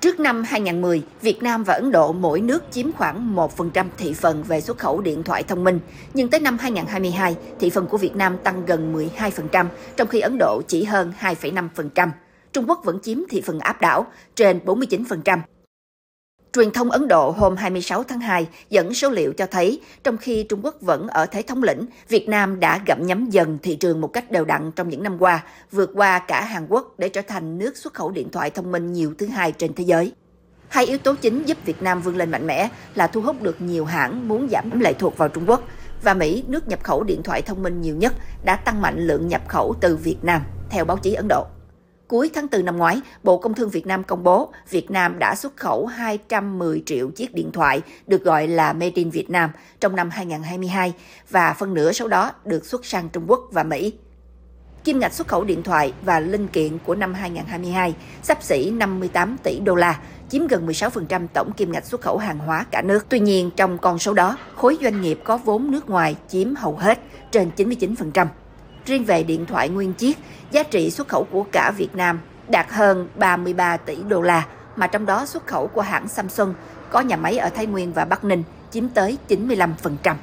Trước năm 2010, Việt Nam và Ấn Độ mỗi nước chiếm khoảng 1% thị phần về xuất khẩu điện thoại thông minh, nhưng tới năm 2022, thị phần của Việt Nam tăng gần 12%, trong khi Ấn Độ chỉ hơn 2,5%. Trung Quốc vẫn chiếm thị phần áp đảo, trên 49%. Truyền thông Ấn Độ hôm 26 tháng 2 dẫn số liệu cho thấy, trong khi Trung Quốc vẫn ở thế thống lĩnh, Việt Nam đã gặm nhấm dần thị trường một cách đều đặn trong những năm qua, vượt qua cả Hàn Quốc để trở thành nước xuất khẩu điện thoại thông minh nhiều thứ hai trên thế giới. Hai yếu tố chính giúp Việt Nam vươn lên mạnh mẽ là thu hút được nhiều hãng muốn giảm lệ thuộc vào Trung Quốc và Mỹ, nước nhập khẩu điện thoại thông minh nhiều nhất, đã tăng mạnh lượng nhập khẩu từ Việt Nam, theo báo chí Ấn Độ. Cuối tháng 4 năm ngoái, Bộ Công Thương Việt Nam công bố Việt Nam đã xuất khẩu 210 triệu chiếc điện thoại được gọi là Made in Việt Nam trong năm 2022 và phân nửa số đó được xuất sang Trung Quốc và Mỹ. Kim ngạch xuất khẩu điện thoại và linh kiện của năm 2022 sắp xỉ 58 tỷ đô la, chiếm gần 16% tổng kim ngạch xuất khẩu hàng hóa cả nước. Tuy nhiên, trong con số đó, khối doanh nghiệp có vốn nước ngoài chiếm hầu hết, trên 99%. Riêng về điện thoại nguyên chiếc, giá trị xuất khẩu của cả Việt Nam đạt hơn 33 tỷ đô la, mà trong đó xuất khẩu của hãng Samsung có nhà máy ở Thái Nguyên và Bắc Ninh chiếm tới 95%.